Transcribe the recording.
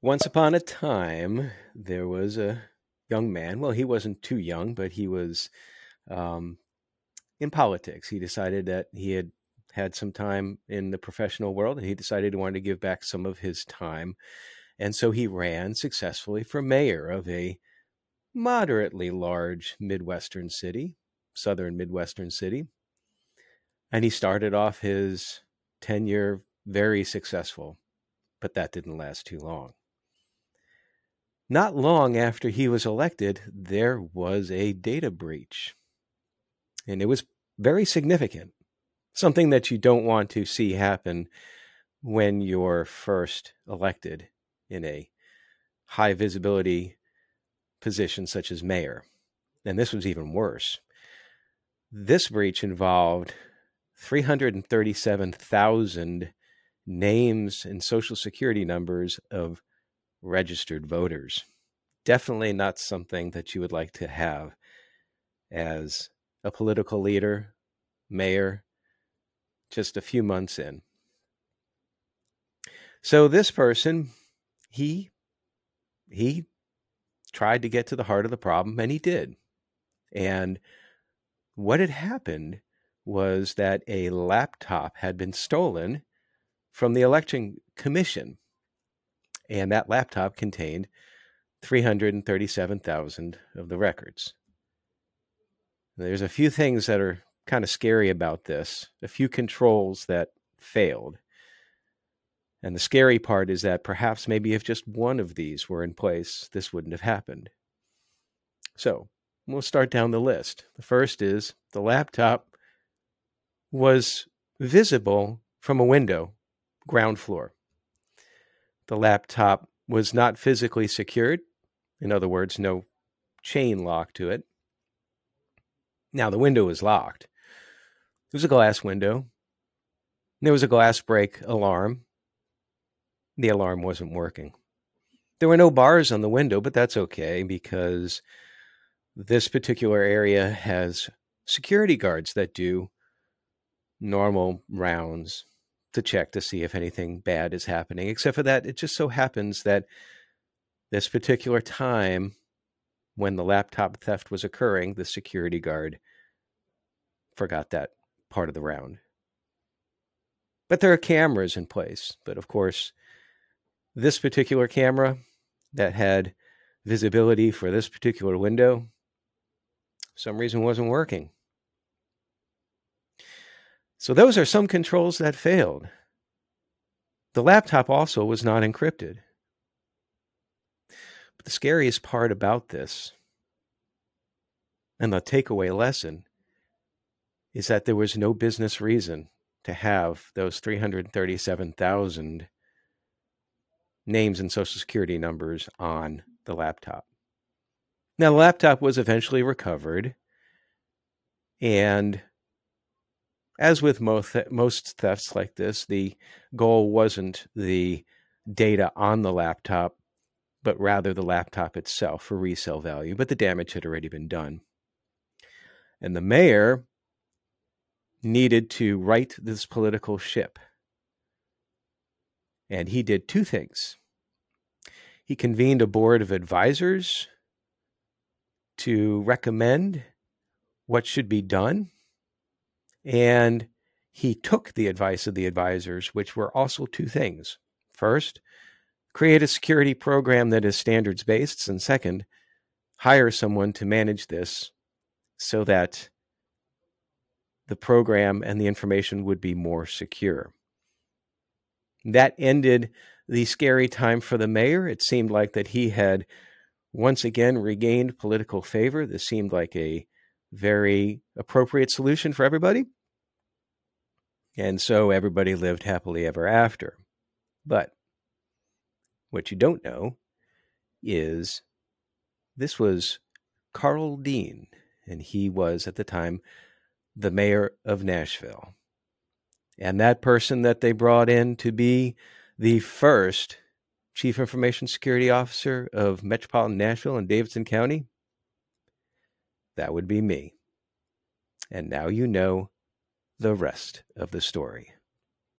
Once upon a time, there was a young man. Well, he wasn't too young, but he was um, in politics. He decided that he had had some time in the professional world and he decided he wanted to give back some of his time. And so he ran successfully for mayor of a moderately large Midwestern city, southern Midwestern city. And he started off his tenure very successful, but that didn't last too long. Not long after he was elected, there was a data breach. And it was very significant. Something that you don't want to see happen when you're first elected in a high visibility position such as mayor. And this was even worse. This breach involved 337,000 names and social security numbers of registered voters. Definitely not something that you would like to have as a political leader, mayor, just a few months in. So this person, he he tried to get to the heart of the problem and he did. And what had happened was that a laptop had been stolen from the election commission and that laptop contained 337,000 of the records. There's a few things that are kind of scary about this, a few controls that failed. And the scary part is that perhaps maybe if just one of these were in place, this wouldn't have happened. So we'll start down the list. The first is the laptop was visible from a window, ground floor the laptop was not physically secured. In other words, no chain lock to it. Now, the window was locked. It was a glass window. There was a glass break alarm. The alarm wasn't working. There were no bars on the window, but that's okay because this particular area has security guards that do normal rounds to check to see if anything bad is happening. Except for that, it just so happens that this particular time when the laptop theft was occurring, the security guard forgot that part of the round. But there are cameras in place. But of course, this particular camera that had visibility for this particular window, some reason wasn't working. So those are some controls that failed. The laptop also was not encrypted. But the scariest part about this and the takeaway lesson is that there was no business reason to have those 337,000 names and social security numbers on the laptop. Now, the laptop was eventually recovered, and as with most most thefts like this, the goal wasn't the data on the laptop, but rather the laptop itself for resale value. But the damage had already been done, and the mayor needed to right this political ship, and he did two things. He convened a board of advisors to recommend what should be done and he took the advice of the advisors, which were also two things. First, create a security program that is standards based. And second, hire someone to manage this so that the program and the information would be more secure. That ended the scary time for the mayor. It seemed like that he had once again regained political favor. This seemed like a very appropriate solution for everybody. And so everybody lived happily ever after. But what you don't know is this was Karl Dean, and he was at the time the mayor of Nashville. And that person that they brought in to be the first Chief Information Security Officer of Metropolitan Nashville and Davidson County? That would be me. And now you know the rest of the story.